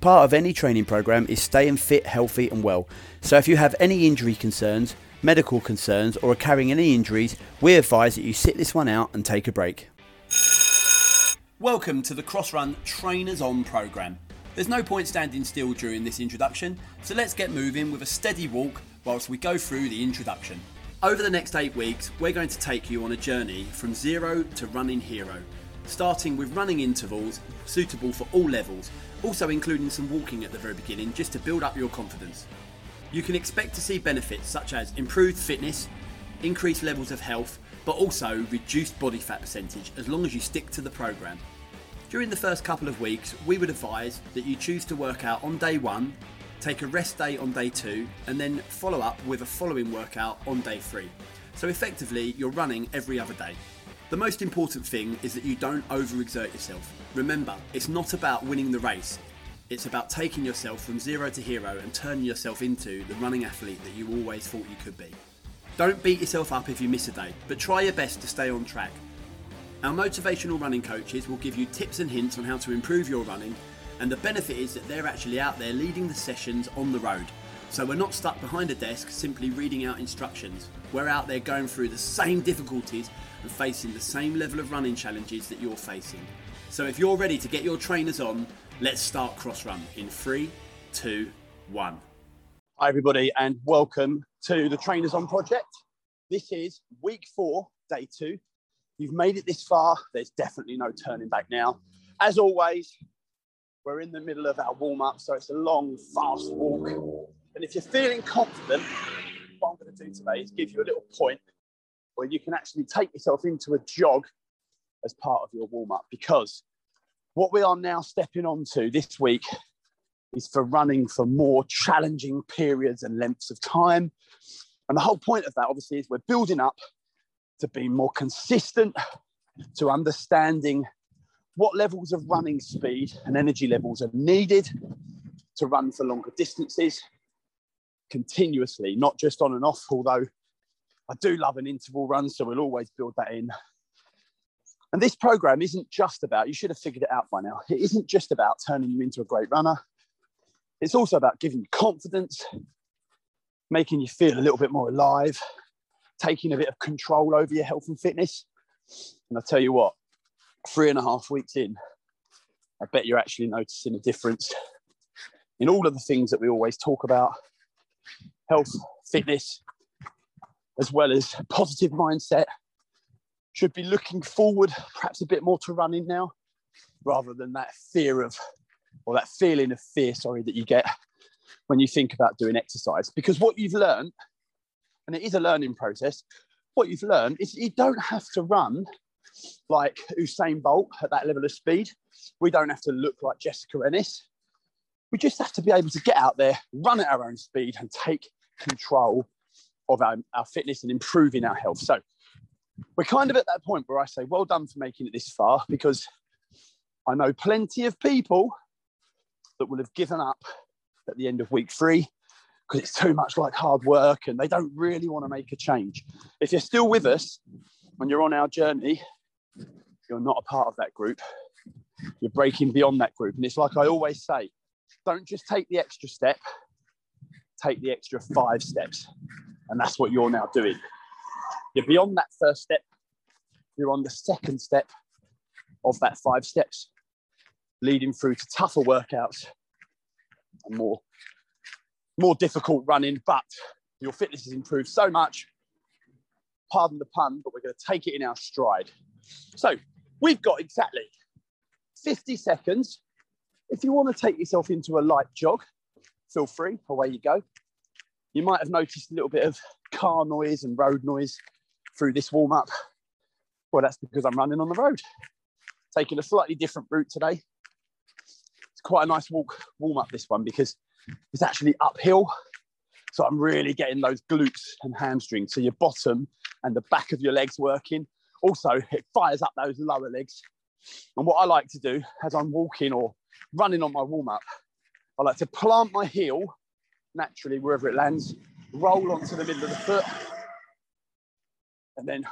Part of any training program is staying fit, healthy, and well. So if you have any injury concerns, medical concerns, or are carrying any injuries, we advise that you sit this one out and take a break. Welcome to the Crossrun Trainers On program. There's no point standing still during this introduction, so let's get moving with a steady walk whilst we go through the introduction. Over the next eight weeks, we're going to take you on a journey from zero to running hero, starting with running intervals suitable for all levels, also including some walking at the very beginning just to build up your confidence. You can expect to see benefits such as improved fitness, increased levels of health, but also reduced body fat percentage as long as you stick to the program. During the first couple of weeks, we would advise that you choose to work out on day one, take a rest day on day two, and then follow up with a following workout on day three. So effectively, you're running every other day. The most important thing is that you don't overexert yourself. Remember, it's not about winning the race, it's about taking yourself from zero to hero and turning yourself into the running athlete that you always thought you could be. Don't beat yourself up if you miss a day, but try your best to stay on track our motivational running coaches will give you tips and hints on how to improve your running, and the benefit is that they're actually out there leading the sessions on the road. So we're not stuck behind a desk simply reading out instructions. We're out there going through the same difficulties and facing the same level of running challenges that you're facing. So if you're ready to get your trainers on, let's start cross run in three, two, one. Hi everybody, and welcome to the Trainers On project. This is week four, day two You've made it this far, there's definitely no turning back now. As always, we're in the middle of our warm up, so it's a long, fast walk. And if you're feeling confident, what I'm going to do today is give you a little point where you can actually take yourself into a jog as part of your warm up because what we are now stepping onto this week is for running for more challenging periods and lengths of time. And the whole point of that, obviously, is we're building up to be more consistent, to understanding what levels of running speed and energy levels are needed to run for longer distances continuously, not just on and off, although I do love an interval run, so we'll always build that in. And this program isn't just about, you should have figured it out by now, it isn't just about turning you into a great runner. It's also about giving you confidence, making you feel a little bit more alive, taking a bit of control over your health and fitness. And I tell you what, three and a half weeks in, I bet you're actually noticing a difference in all of the things that we always talk about health, fitness, as well as positive mindset. Should be looking forward perhaps a bit more to running now rather than that fear of, or that feeling of fear, sorry, that you get when you think about doing exercise. Because what you've learned and it is a learning process. What you've learned is you don't have to run like Usain Bolt at that level of speed. We don't have to look like Jessica Ennis. We just have to be able to get out there, run at our own speed, and take control of our, our fitness and improving our health. So we're kind of at that point where I say, well done for making it this far, because I know plenty of people that will have given up at the end of week three because it's too much like hard work and they don't really want to make a change. If you're still with us when you're on our journey, you're not a part of that group. You're breaking beyond that group. And it's like I always say don't just take the extra step, take the extra five steps. And that's what you're now doing. You're beyond that first step, you're on the second step of that five steps, leading through to tougher workouts and more more difficult running, but your fitness has improved so much. Pardon the pun, but we're going to take it in our stride. So we've got exactly 50 seconds. If you want to take yourself into a light jog, feel free, away you go. You might have noticed a little bit of car noise and road noise through this warm up. Well, that's because I'm running on the road, taking a slightly different route today. It's quite a nice walk, warm up this one because it's actually uphill. So I'm really getting those glutes and hamstrings. So your bottom and the back of your legs working. Also, it fires up those lower legs. And what I like to do as I'm walking or running on my warm up, I like to plant my heel naturally wherever it lands, roll onto the middle of the foot, and then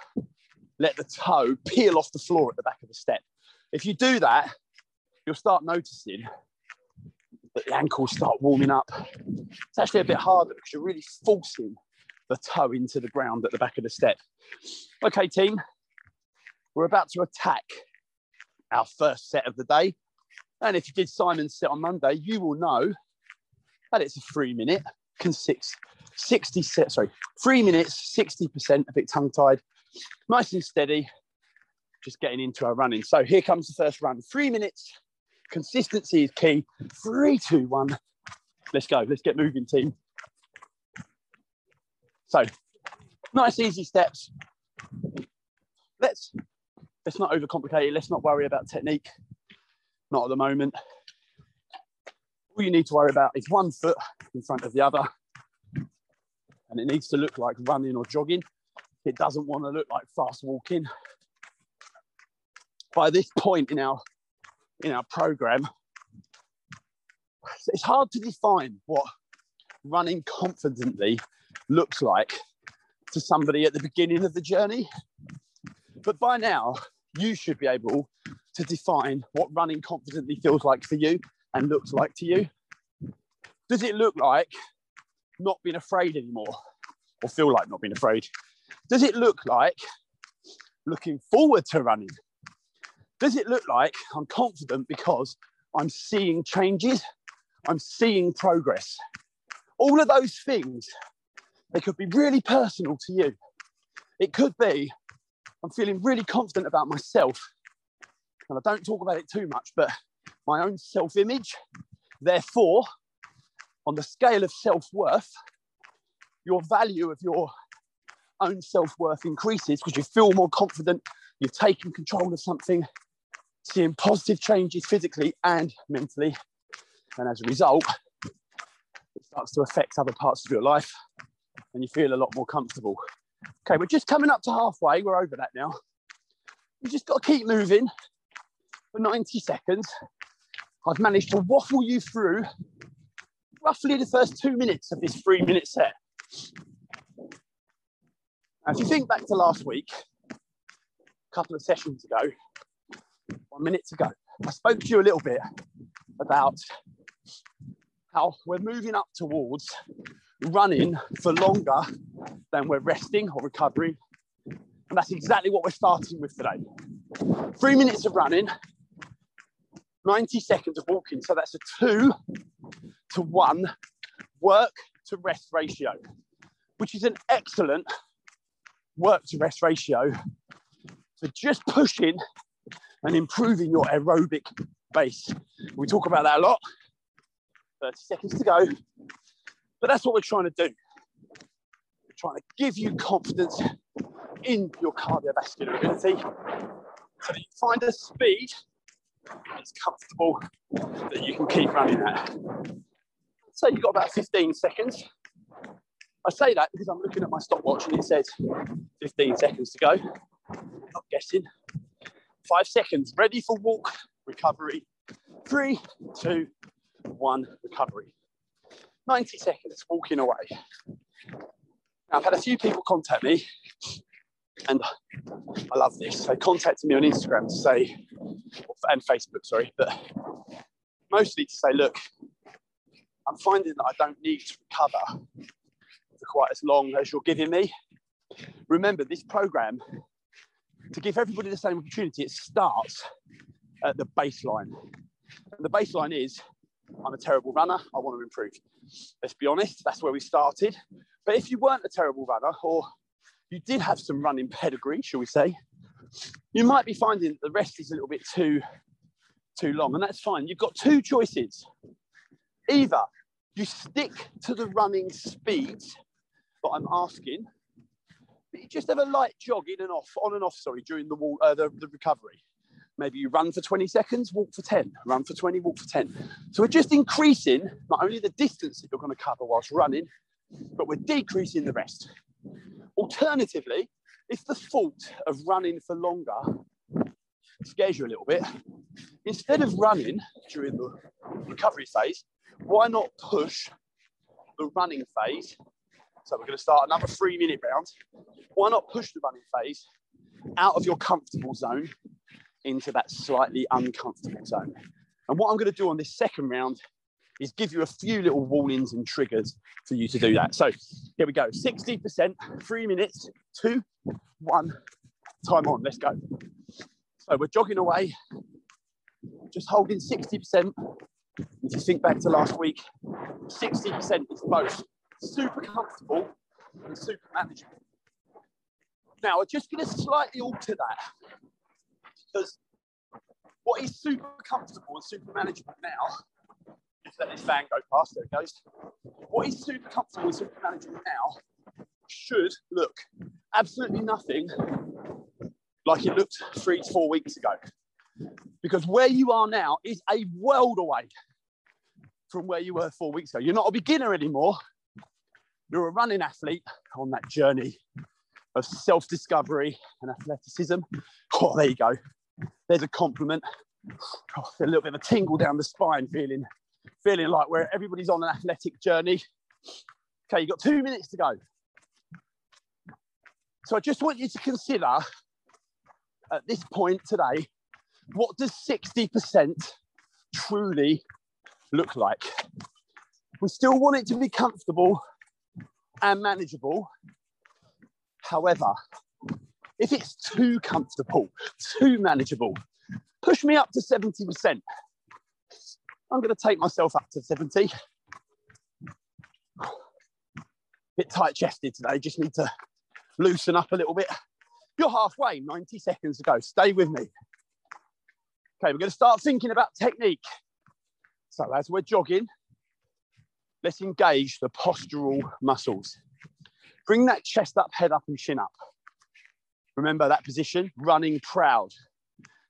let the toe peel off the floor at the back of the step. If you do that, you'll start noticing that the ankles start warming up. It's actually a bit harder because you're really forcing the toe into the ground at the back of the step. Okay, team, we're about to attack our first set of the day. And if you did Simon's set on Monday, you will know that it's a three minute, consist, 60 set, sorry, three minutes, 60% a bit tongue tied, nice and steady, just getting into our running. So here comes the first run. Three minutes, consistency is key. Three, two, one. Let's go. Let's get moving, team. So nice, easy steps. Let's let's not overcomplicate it. Let's not worry about technique. Not at the moment. All you need to worry about is one foot in front of the other. And it needs to look like running or jogging. It doesn't want to look like fast walking. By this point in our in our program, it's hard to define what running confidently looks like to somebody at the beginning of the journey. But by now, you should be able to define what running confidently feels like for you and looks like to you. Does it look like not being afraid anymore or feel like not being afraid? Does it look like looking forward to running? Does it look like I'm confident because I'm seeing changes? I'm seeing progress. All of those things, they could be really personal to you. It could be I'm feeling really confident about myself. And I don't talk about it too much, but my own self image. Therefore, on the scale of self worth, your value of your own self worth increases because you feel more confident, you've taken control of something, seeing positive changes physically and mentally. And as a result, it starts to affect other parts of your life and you feel a lot more comfortable. Okay, we're just coming up to halfway. We're over that now. You just got to keep moving for 90 seconds. I've managed to waffle you through roughly the first two minutes of this three minute set. Now, if you think back to last week, a couple of sessions ago, one minute to go, I spoke to you a little bit about how we're moving up towards running for longer than we're resting or recovering. And that's exactly what we're starting with today. Three minutes of running, 90 seconds of walking. So that's a two to one work to rest ratio, which is an excellent work to rest ratio for just pushing and improving your aerobic base. We talk about that a lot. 30 seconds to go. But that's what we're trying to do. We're trying to give you confidence in your cardiovascular ability so that you find a speed that's comfortable that you can keep running at. So you've got about 15 seconds. I say that because I'm looking at my stopwatch and it says 15 seconds to go. Not guessing. Five seconds, ready for walk, recovery. Three, two, one, recovery. 90 seconds walking away. Now, I've had a few people contact me, and I love this. They contacted me on Instagram to say, and Facebook, sorry, but mostly to say, look, I'm finding that I don't need to recover for quite as long as you're giving me. Remember, this program, to give everybody the same opportunity, it starts at the baseline. And the baseline is I'm a terrible runner, I want to improve. Let's be honest, that's where we started. But if you weren't a terrible runner or you did have some running pedigree, shall we say, you might be finding that the rest is a little bit too too long, and that's fine. You've got two choices. Either you stick to the running speed that I'm asking, but you just have a light jog in and off, on and off, sorry, during the, uh, the, the recovery. Maybe you run for 20 seconds, walk for 10, run for 20, walk for 10. So we're just increasing not only the distance that you're going to cover whilst running, but we're decreasing the rest. Alternatively, if the fault of running for longer scares you a little bit, instead of running during the recovery phase, why not push the running phase? So we're going to start another three minute round. Why not push the running phase out of your comfortable zone into that slightly uncomfortable zone. And what I'm going to do on this second round is give you a few little warnings and triggers for you to do that. So here we go 60%, three minutes, two, one, time on. Let's go. So we're jogging away, just holding 60%. If you think back to last week, 60% is both super comfortable and super manageable. Now, we're just going to slightly alter that because what is super comfortable and super manageable now, just let this van go past, there it goes. What is super comfortable and super manageable now should look absolutely nothing like it looked three to four weeks ago. Because where you are now is a world away from where you were four weeks ago. You're not a beginner anymore. You're a running athlete on that journey of self discovery and athleticism. Oh, there you go. There's a compliment. Oh, a little bit of a tingle down the spine, feeling, feeling like where everybody's on an athletic journey. Okay, you've got two minutes to go. So I just want you to consider at this point today what does 60% truly look like? We still want it to be comfortable and manageable. However, if it's too comfortable, too manageable, push me up to 70%. I'm going to take myself up to 70. Bit tight chested today, just need to loosen up a little bit. You're halfway, 90 seconds to go. Stay with me. Okay, we're going to start thinking about technique. So as we're jogging, let's engage the postural muscles. Bring that chest up, head up, and chin up. Remember that position, running proud.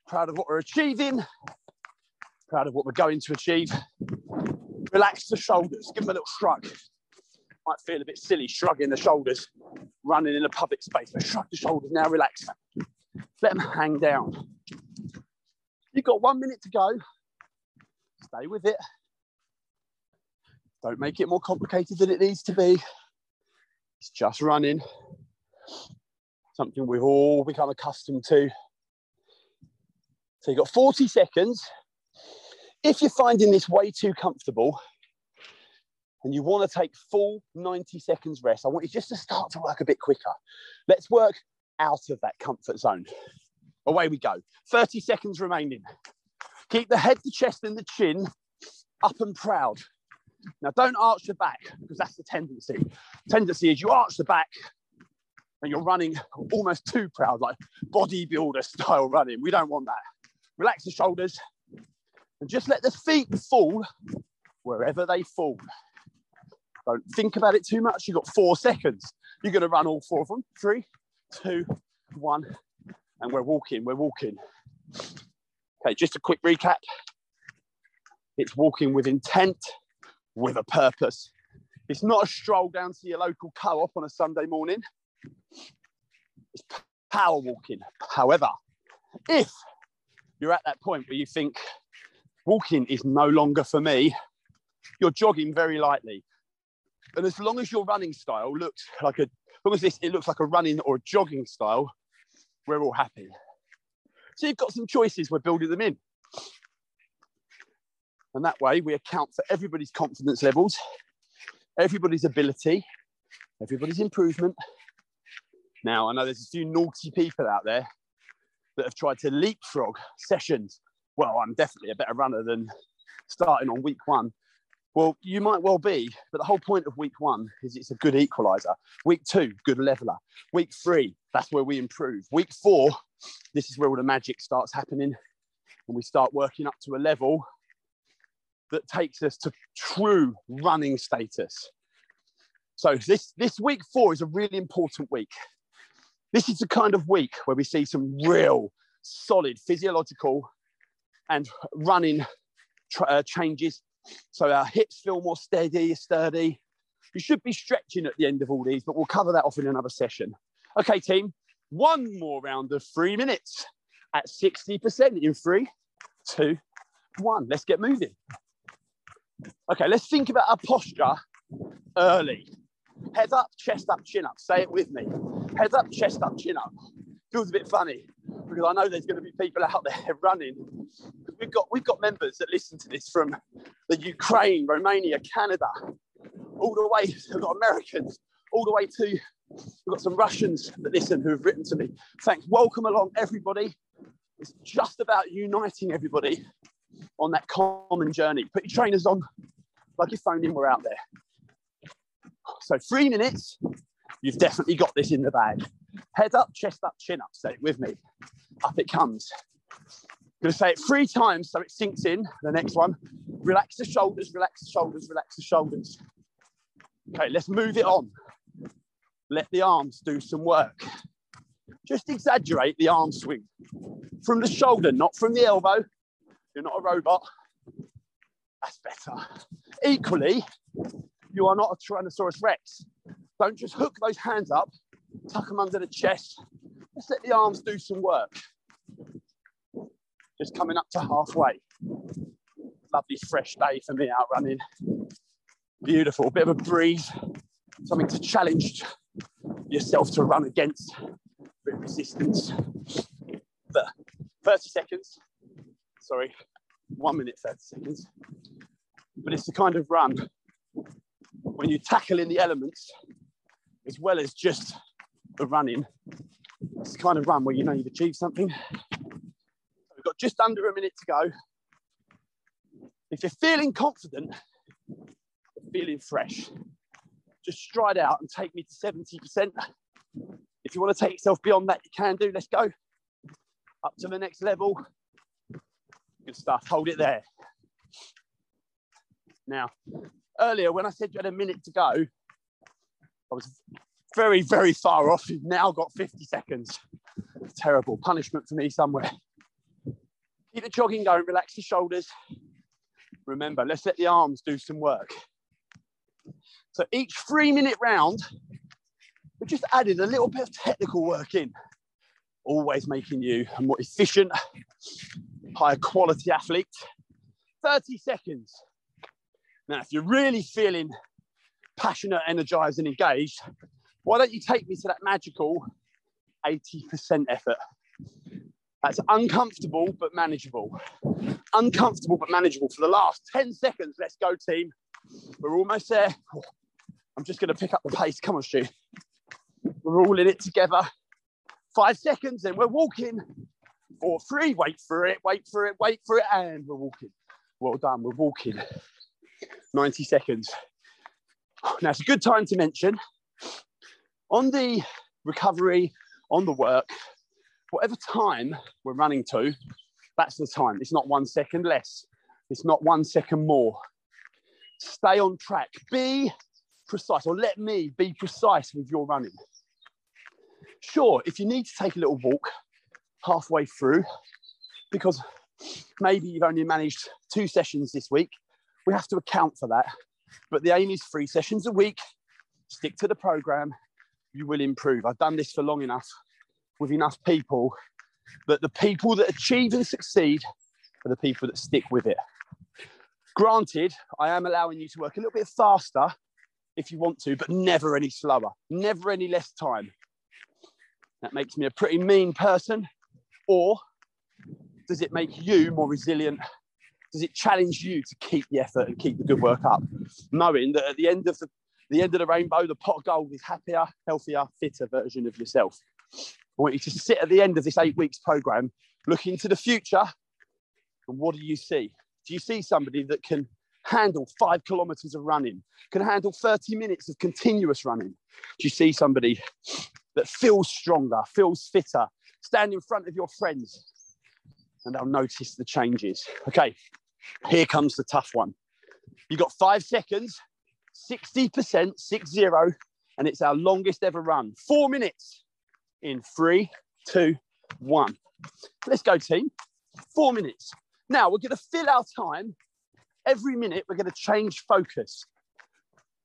Proud of what we're achieving, proud of what we're going to achieve. Relax the shoulders, give them a little shrug. Might feel a bit silly shrugging the shoulders, running in a public space, but shrug the shoulders now, relax. Let them hang down. You've got one minute to go. Stay with it. Don't make it more complicated than it needs to be. It's just running. Something we've all become accustomed to. So you've got 40 seconds. If you're finding this way too comfortable and you want to take full 90 seconds rest, I want you just to start to work a bit quicker. Let's work out of that comfort zone. Away we go. 30 seconds remaining. Keep the head, the chest, and the chin up and proud. Now, don't arch the back because that's the tendency. Tendency is you arch the back and you're running almost too proud, like bodybuilder style running. We don't want that. Relax the shoulders and just let the feet fall wherever they fall. Don't think about it too much. You've got four seconds. You're going to run all four of them. Three, two, one, and we're walking. We're walking. Okay, just a quick recap. It's walking with intent, with a purpose. It's not a stroll down to your local co op on a Sunday morning. It's power walking. However, if you're at that point where you think walking is no longer for me, you're jogging very lightly. And as long as your running style looks like a, as long as this, it looks like a running or a jogging style, we're all happy. So you've got some choices, we're building them in. And that way we account for everybody's confidence levels, everybody's ability, everybody's improvement. Now, I know there's a few naughty people out there that have tried to leapfrog sessions. Well, I'm definitely a better runner than starting on week one. Well, you might well be, but the whole point of week one is it's a good equalizer. Week two, good leveler. Week three, that's where we improve. Week four, this is where all the magic starts happening. And we start working up to a level that takes us to true running status. So this, this week four is a really important week. This is the kind of week where we see some real solid physiological and running uh, changes. So our hips feel more steady, sturdy. You should be stretching at the end of all these, but we'll cover that off in another session. Okay, team, one more round of three minutes at 60% in three, two, one. Let's get moving. Okay, let's think about our posture early. Head up, chest up, chin up. Say it with me. Head up, chest up, chin up. Feels a bit funny because I know there's going to be people out there running. We've got we've got members that listen to this from the Ukraine, Romania, Canada, all the way, we've got Americans, all the way to, we've got some Russians that listen who have written to me. Thanks. Welcome along, everybody. It's just about uniting everybody on that common journey. Put your trainers on, plug your phone in, we're out there. So, three minutes, you've definitely got this in the bag. Head up, chest up, chin up. Say it with me. Up it comes. I'm to say it three times so it sinks in. The next one. Relax the shoulders, relax the shoulders, relax the shoulders. Okay, let's move it on. Let the arms do some work. Just exaggerate the arm swing from the shoulder, not from the elbow. You're not a robot. That's better. Equally, you are not a Tyrannosaurus Rex. Don't just hook those hands up, tuck them under the chest. Let's let the arms do some work. Just coming up to halfway. Lovely fresh day for me out running. Beautiful, bit of a breeze, something to challenge yourself to run against, bit of resistance. But 30 seconds, sorry, one minute, 30 seconds. But it's the kind of run when you tackle in the elements as well as just the running. It's the kind of run where you know you've achieved something. We've got just under a minute to go. If you're feeling confident, feeling fresh, just stride out and take me to 70%. If you want to take yourself beyond that, you can do. Let's go up to the next level. Good stuff. Hold it there. Now, earlier when I said you had a minute to go, I was very, very far off. You've now got 50 seconds. Terrible punishment for me somewhere. Keep the jogging going, relax the shoulders. Remember, let's let the arms do some work. So each three minute round, we just added a little bit of technical work in, always making you a more efficient, higher quality athlete. 30 seconds. Now, if you're really feeling passionate, energized, and engaged, why don't you take me to that magical 80% effort? That's uncomfortable but manageable. Uncomfortable but manageable for the last 10 seconds. Let's go, team. We're almost there. I'm just going to pick up the pace. Come on, Stu. We're all in it together. Five seconds, and we're walking. Four, three, wait for it, wait for it, wait for it, and we're walking. Well done, we're walking. 90 seconds. Now, it's a good time to mention on the recovery, on the work, whatever time we're running to, that's the time. It's not one second less, it's not one second more. Stay on track. Be precise, or let me be precise with your running. Sure, if you need to take a little walk halfway through, because maybe you've only managed two sessions this week, we have to account for that. But the aim is three sessions a week. Stick to the program, you will improve. I've done this for long enough with enough people that the people that achieve and succeed are the people that stick with it. Granted, I am allowing you to work a little bit faster if you want to, but never any slower, never any less time. That makes me a pretty mean person. Or does it make you more resilient? Does it challenge you to keep the effort and keep the good work up? Knowing that at the end of the, the end of the rainbow, the pot of gold is happier, healthier, fitter version of yourself. I want you to sit at the end of this eight weeks program, looking to the future. And what do you see? Do you see somebody that can handle five kilometers of running, can handle 30 minutes of continuous running? Do you see somebody that feels stronger, feels fitter, stand in front of your friends and they'll notice the changes? Okay, here comes the tough one. You've got five seconds, 60%, six zero, and it's our longest ever run. Four minutes in three, two, one. Let's go, team. Four minutes. Now we're going to fill our time. Every minute, we're going to change focus.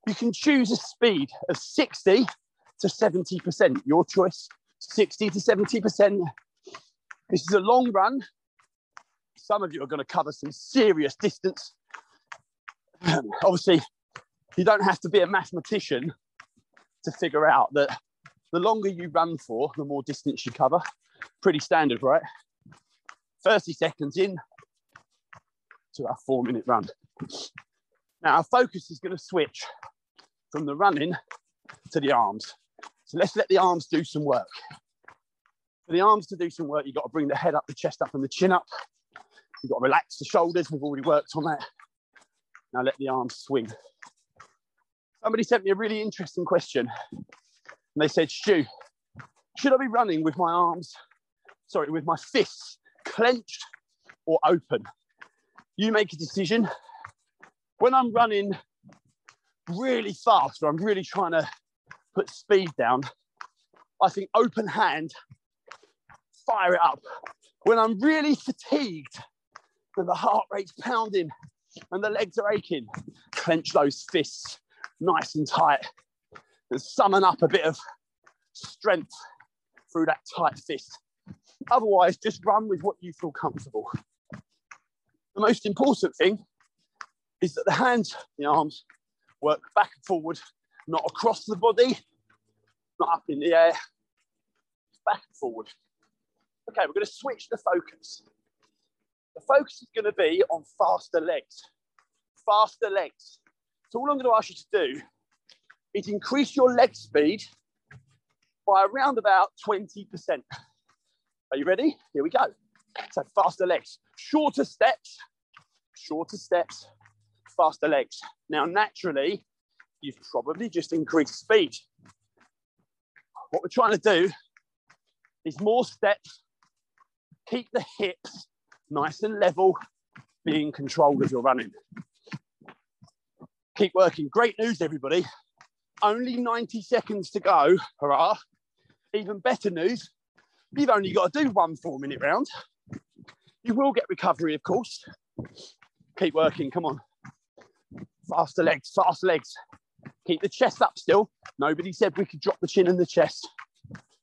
You can choose a speed of 60 to 70%, your choice. 60 to 70%. This is a long run. Some of you are going to cover some serious distance. Obviously, you don't have to be a mathematician to figure out that the longer you run for, the more distance you cover. Pretty standard, right? 30 seconds in, to our four minute run. Now our focus is going to switch from the running to the arms. So let's let the arms do some work. For the arms to do some work, you've got to bring the head up, the chest up, and the chin up. You've got to relax the shoulders. We've already worked on that. Now let the arms swing. Somebody sent me a really interesting question. And they said, Stu, should I be running with my arms, sorry, with my fists clenched or open? You make a decision. When I'm running really fast or I'm really trying to put speed down, I think open hand, fire it up. When I'm really fatigued and the heart rate's pounding and the legs are aching, clench those fists nice and tight and summon up a bit of strength through that tight fist. Otherwise, just run with what you feel comfortable. The most important thing is that the hands, the arms work back and forward, not across the body, not up in the air, back and forward. Okay, we're going to switch the focus. The focus is going to be on faster legs. Faster legs. So all I'm going to ask you to do is increase your leg speed by around about 20%. Are you ready? Here we go. So faster legs, shorter steps, shorter steps, faster legs. Now, naturally, you've probably just increased speed. What we're trying to do is more steps, keep the hips nice and level, being controlled as you're running. Keep working. Great news, everybody. Only 90 seconds to go. Hurrah. Even better news, you've only got to do one four minute round. You will get recovery, of course. Keep working. Come on. Faster legs, fast legs. Keep the chest up still. Nobody said we could drop the chin and the chest.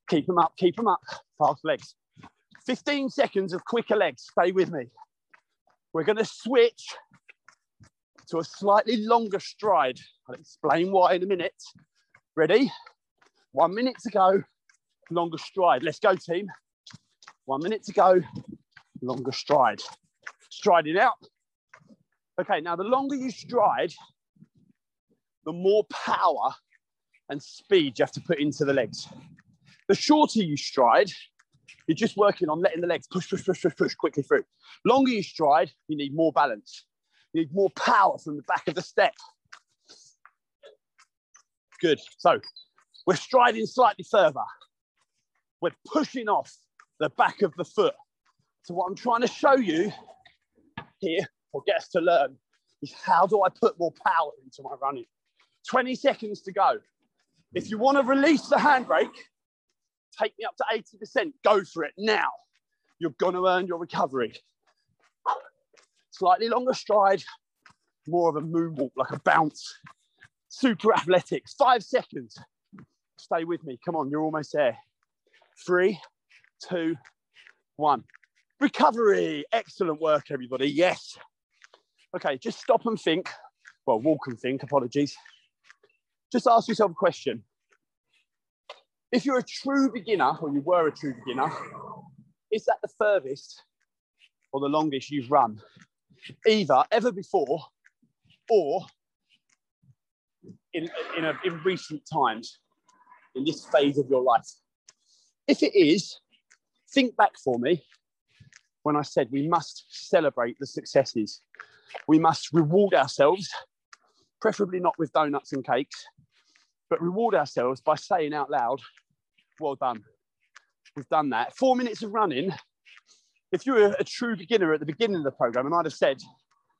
Keep them up, keep them up. Fast legs. 15 seconds of quicker legs. Stay with me. We're going to switch to a slightly longer stride. I'll explain why in a minute. Ready? One minute to go, longer stride. Let's go, team. One minute to go, longer stride. Striding out. Okay, now the longer you stride, the more power and speed you have to put into the legs. The shorter you stride, you're just working on letting the legs push, push, push, push, push quickly through. Longer you stride, you need more balance. You need more power from the back of the step. Good. So we're striding slightly further. We're pushing off the back of the foot. So what I'm trying to show you here, or get us to learn, is how do I put more power into my running? 20 seconds to go. If you want to release the handbrake, take me up to 80%, go for it now. You're going to earn your recovery. Slightly longer stride, more of a moonwalk, like a bounce. Super athletics, five seconds. Stay with me. Come on, you're almost there. Three, two, one. Recovery. Excellent work, everybody. Yes. Okay, just stop and think. Well, walk and think, apologies. Just ask yourself a question. If you're a true beginner, or you were a true beginner, is that the furthest or the longest you've run? Either ever before or in, in, a, in recent times, in this phase of your life. If it is, think back for me when I said we must celebrate the successes. We must reward ourselves, preferably not with donuts and cakes, but reward ourselves by saying out loud, well done. We've done that. Four minutes of running. If you were a true beginner at the beginning of the program and I'd have said,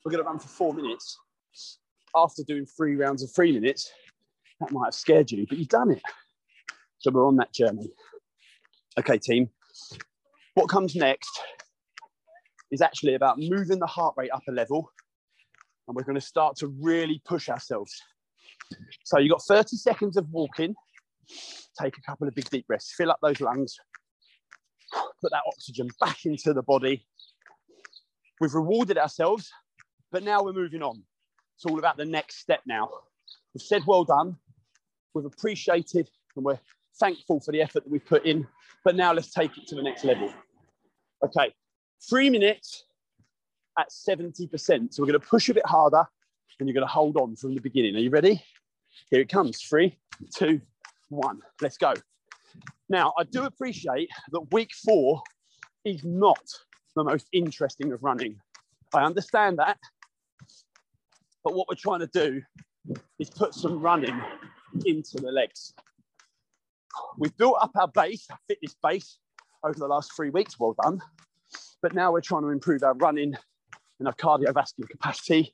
we're going to run for four minutes after doing three rounds of three minutes, that might have scared you, but you've done it. So we're on that journey. Okay, team. What comes next is actually about moving the heart rate up a level, and we're going to start to really push ourselves. So you've got 30 seconds of walking. Take a couple of big deep breaths, fill up those lungs, put that oxygen back into the body. We've rewarded ourselves, but now we're moving on. It's all about the next step now. We've said well done, we've appreciated, and we're thankful for the effort that we've put in. But now let's take it to the next level. Okay, three minutes at 70%. So we're going to push a bit harder and you're going to hold on from the beginning. Are you ready? Here it comes. Three, two, one. Let's go. Now, I do appreciate that week four is not the most interesting of running. I understand that. But what we're trying to do is put some running into the legs. We've built up our base, our fitness base, over the last three weeks. Well done. But now we're trying to improve our running and our cardiovascular capacity.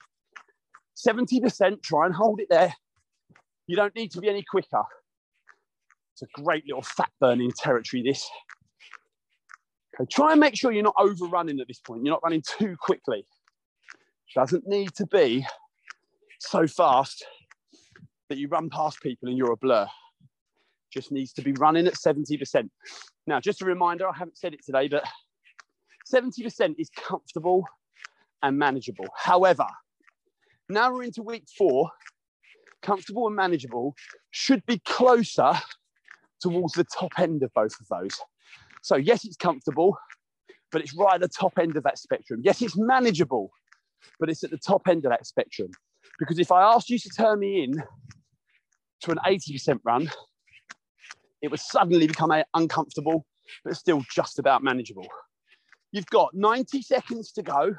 70%, try and hold it there. You don't need to be any quicker. It's a great little fat burning territory, this. Okay, try and make sure you're not overrunning at this point. You're not running too quickly. Doesn't need to be so fast that you run past people and you're a blur. Just needs to be running at 70%. Now, just a reminder, I haven't said it today, but 70% is comfortable and manageable. However, now we're into week four, comfortable and manageable should be closer towards the top end of both of those. So, yes, it's comfortable, but it's right at the top end of that spectrum. Yes, it's manageable, but it's at the top end of that spectrum. Because if I asked you to turn me in to an 80% run, it would suddenly become uncomfortable, but still just about manageable. You've got 90 seconds to go.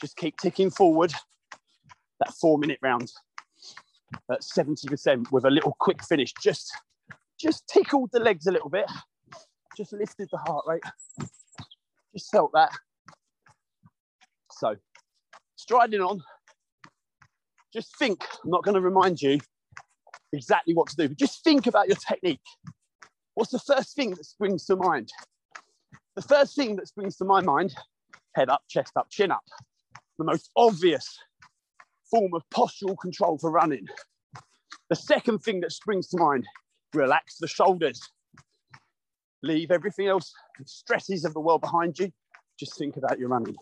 Just keep ticking forward that four minute round at 70% with a little quick finish. Just, just tickled the legs a little bit. Just lifted the heart rate. Just felt that. So striding on, just think, I'm not going to remind you exactly what to do, but just think about your technique. What's the first thing that springs to mind? The first thing that springs to my mind head up, chest up, chin up. The most obvious form of postural control for running. The second thing that springs to mind relax the shoulders. Leave everything else, the stresses of the world behind you. Just think about your running.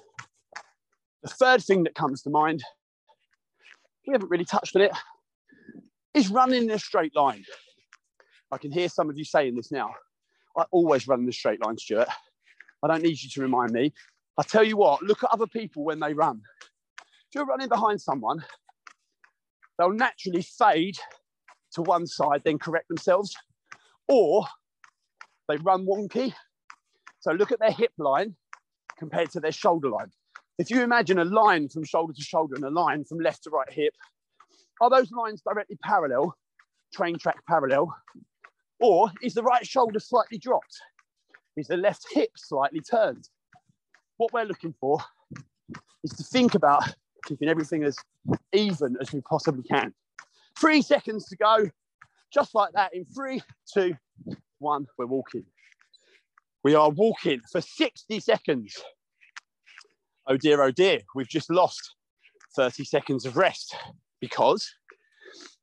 The third thing that comes to mind we haven't really touched on it, is running in a straight line. I can hear some of you saying this now. I always run in a straight line, Stuart. I don't need you to remind me. I tell you what, look at other people when they run. If you're running behind someone, they'll naturally fade to one side, then correct themselves, or they run wonky. So look at their hip line compared to their shoulder line. If you imagine a line from shoulder to shoulder and a line from left to right hip, are those lines directly parallel, train track parallel? Or is the right shoulder slightly dropped? Is the left hip slightly turned? What we're looking for is to think about keeping everything as even as we possibly can. Three seconds to go, just like that. In three, two, one, we're walking. We are walking for 60 seconds oh dear, oh dear, we've just lost 30 seconds of rest because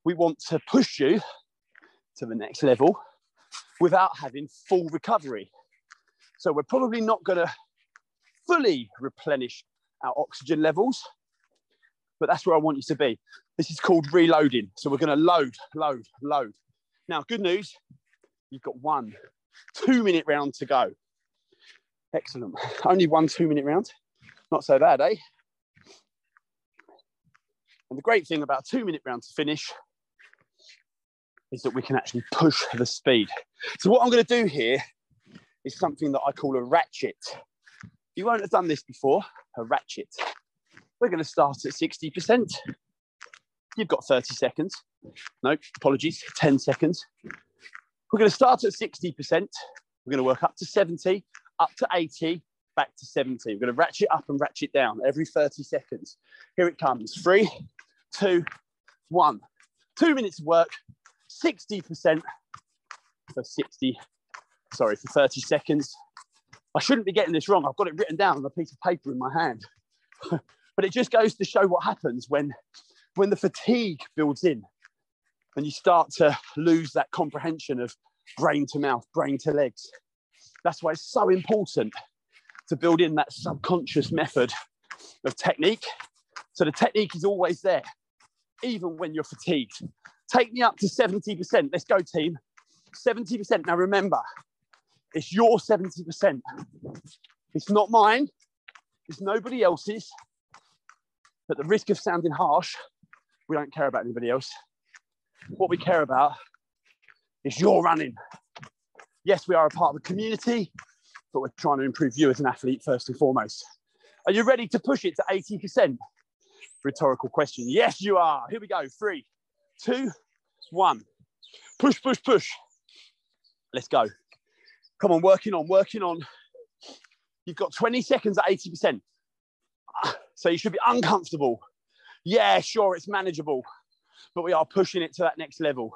we want to push you to the next level without having full recovery. So we're probably not going to fully replenish our oxygen levels, but that's where I want you to be. This is called reloading. So we're going to load, load, load. Now, good news, you've got one two minute round to go. Excellent. Only one two minute round. Not so bad, eh? And the great thing about two minute round to finish is that we can actually push the speed. So what I'm going to do here is something that I call a ratchet. You won't have done this before, a ratchet. We're going to start at 60%. You've got 30 seconds. No, apologies, 10 seconds. We're going to start at 60%. We're going to work up to 70, up to 80, back to 70. We're going to ratchet up and ratchet down every 30 seconds. Here it comes. Three, two, one. Two minutes of work, 60% for 60, sorry, for 30 seconds. I shouldn't be getting this wrong. I've got it written down on a piece of paper in my hand. but it just goes to show what happens when, when the fatigue builds in and you start to lose that comprehension of brain to mouth, brain to legs. That's why it's so important to build in that subconscious method of technique. So the technique is always there, even when you're fatigued. Take me up to 70%. Let's go, team. 70%. Now remember, it's your 70%. It's not mine. It's nobody else's. But the risk of sounding harsh, we don't care about anybody else. What we care about is your running. Yes, we are a part of the community, but we're trying to improve you as an athlete first and foremost. Are you ready to push it to 80%? Rhetorical question. Yes, you are. Here we go. Three, two, one. Push, push, push. Let's go. Come on, working on, working on. You've got 20 seconds at 80%. So you should be uncomfortable. Yeah, sure, it's manageable, but we are pushing it to that next level.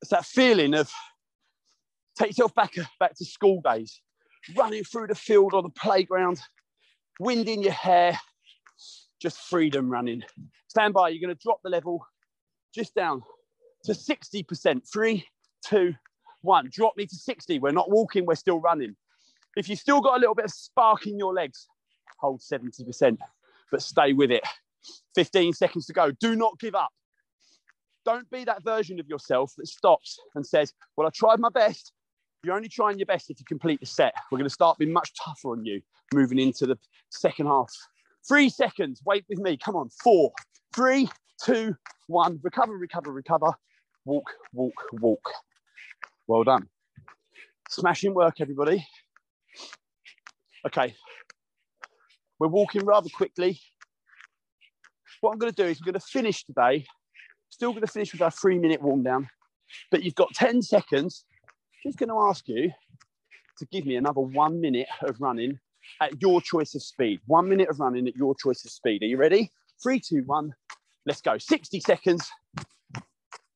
It's that feeling of take yourself back, back to school days, running through the field or the playground, wind in your hair, just freedom running. Stand by, you're going to drop the level just down to 60%. Three, two, one. Drop me to 60. We're not walking, we're still running. If you've still got a little bit of spark in your legs, hold 70%, but stay with it. 15 seconds to go. Do not give up. Don't be that version of yourself that stops and says, Well, I tried my best. You're only trying your best if you complete the set. We're going to start being much tougher on you moving into the second half. Three seconds. Wait with me. Come on. Four, three, two, one. Recover, recover, recover. Walk, walk, walk. Well done. Smashing work, everybody. Okay. We're walking rather quickly. What I'm going to do is we're going to finish today. Still going to finish with our three minute warm down, but you've got 10 seconds. Just going to ask you to give me another one minute of running at your choice of speed. One minute of running at your choice of speed. Are you ready? Three, two, one. Let's go. 60 seconds.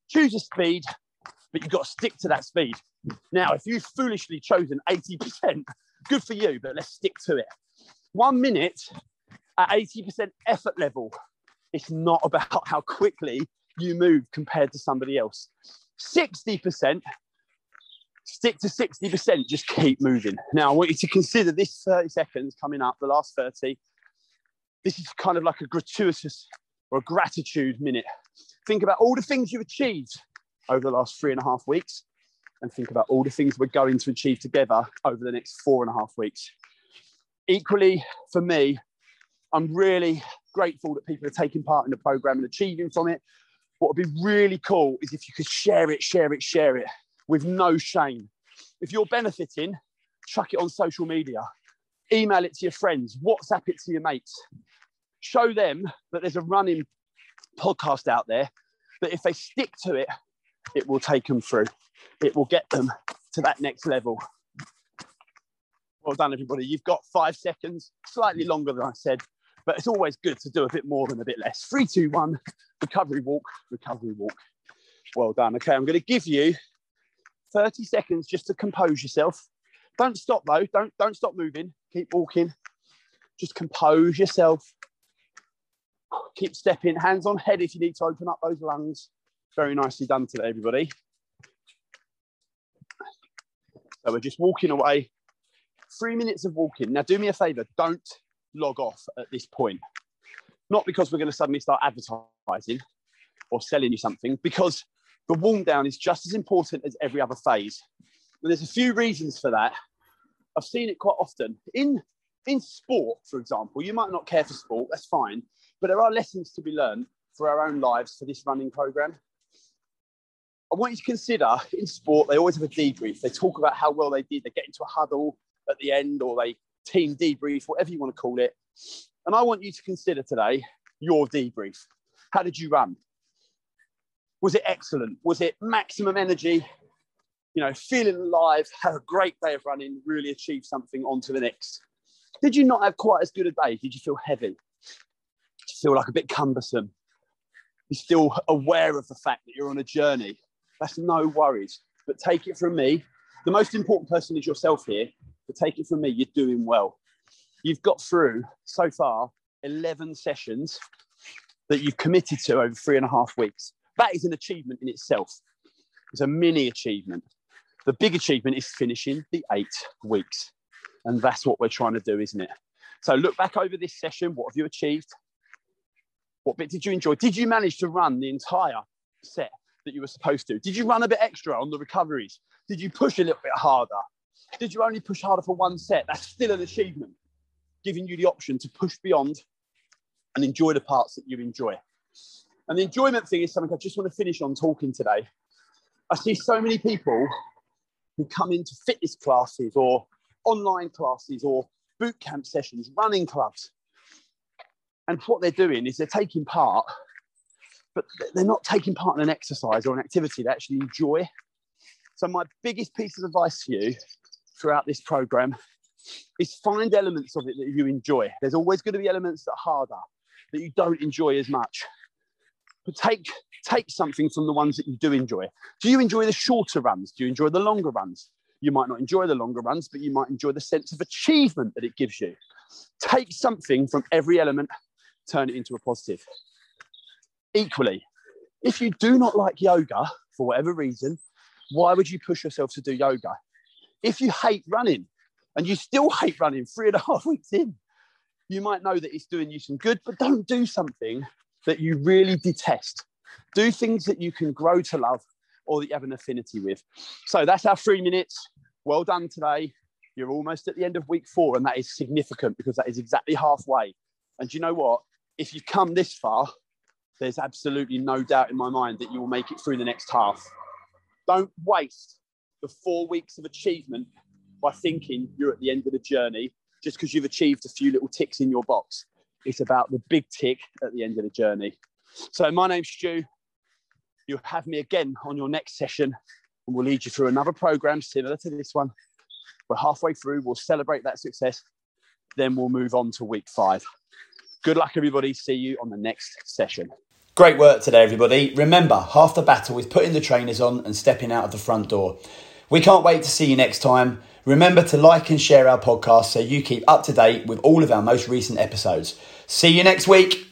Choose a speed, but you've got to stick to that speed. Now, if you've foolishly chosen 80%, good for you, but let's stick to it. One minute at 80% effort level. It's not about how quickly you move compared to somebody else. 60%, stick to 60%, just keep moving. Now, I want you to consider this 30 seconds coming up, the last 30. This is kind of like a gratuitous or a gratitude minute. Think about all the things you've achieved over the last three and a half weeks, and think about all the things we're going to achieve together over the next four and a half weeks. Equally, for me, I'm really grateful that people are taking part in the program and achieving from it. What would be really cool is if you could share it, share it, share it with no shame. If you're benefiting, chuck it on social media, email it to your friends, WhatsApp it to your mates. Show them that there's a running podcast out there that if they stick to it, it will take them through. It will get them to that next level. Well done, everybody. You've got five seconds, slightly longer than I said, but it's always good to do a bit more than a bit less. Three, two, one, recovery walk, recovery walk. Well done. Okay, I'm going to give you 30 seconds just to compose yourself. Don't stop though. Don't don't stop moving. Keep walking. Just compose yourself. Keep stepping. Hands on head if you need to open up those lungs. Very nicely done today, everybody. So we're just walking away. Three minutes of walking. Now, do me a favor. Don't log off at this point. Not because we're going to suddenly start advertising or selling you something, because the warm down is just as important as every other phase. And there's a few reasons for that. I've seen it quite often. In, in sport, for example, you might not care for sport, that's fine, but there are lessons to be learned for our own lives for this running program. I want you to consider in sport, they always have a debrief. They talk about how well they did. They get into a huddle at the end or they team debrief, whatever you want to call it. And I want you to consider today your debrief. How did you run? Was it excellent? Was it maximum energy? You know, feeling alive, have a great day of running, really achieve something on to the next. Did you not have quite as good a day? Did you feel heavy? Did you feel like a bit cumbersome? You're still aware of the fact that you're on a journey. That's no worries. But take it from me, the most important person is yourself here. But take it from me, you're doing well. You've got through so far 11 sessions that you've committed to over three and a half weeks. That is an achievement in itself. It's a mini achievement. The big achievement is finishing the eight weeks. And that's what we're trying to do, isn't it? So look back over this session. What have you achieved? What bit did you enjoy? Did you manage to run the entire set that you were supposed to? Did you run a bit extra on the recoveries? Did you push a little bit harder? Did you only push harder for one set? That's still an achievement. giving you the option to push beyond and enjoy the parts that you enjoy. And the enjoyment thing is something I just want to finish on talking today. I see so many people who come into fitness classes or online classes or boot camp sessions, running clubs. And what they're doing is they're taking part, but they're not taking part in an exercise or an activity they actually enjoy. So, my biggest piece of advice to you throughout this program is find elements of it that you enjoy. There's always going to be elements that are harder, that you don't enjoy as much. But take take something from the ones that you do enjoy. Do you enjoy the shorter runs? Do you enjoy the longer runs? You might not enjoy the longer runs, but you might enjoy the sense of achievement that it gives you. Take something from every element, turn it into a positive. Equally, if you do not like yoga for whatever reason, why would you push yourself to do yoga? If you hate running and you still hate running three and a half weeks in, you might know that it's doing you some good, but don't do something that you really detest. Do things that you can grow to love or that you have an affinity with. So that's our three minutes. Well done today. You're almost at the end of week four, and that is significant because that is exactly halfway. And you know what? If you've come this far, there's absolutely no doubt in my mind that you will make it through the next half. Don't waste the four weeks of achievement by thinking you're at the end of the journey just because you've achieved a few little ticks in your box. It's about the big tick at the end of the journey. So, my name's Stu. You'll have me again on your next session, and we'll lead you through another program similar to this one. We're halfway through, we'll celebrate that success, then we'll move on to week five. Good luck, everybody. See you on the next session. Great work today, everybody. Remember, half the battle is putting the trainers on and stepping out of the front door. We can't wait to see you next time. Remember to like and share our podcast so you keep up to date with all of our most recent episodes. See you next week.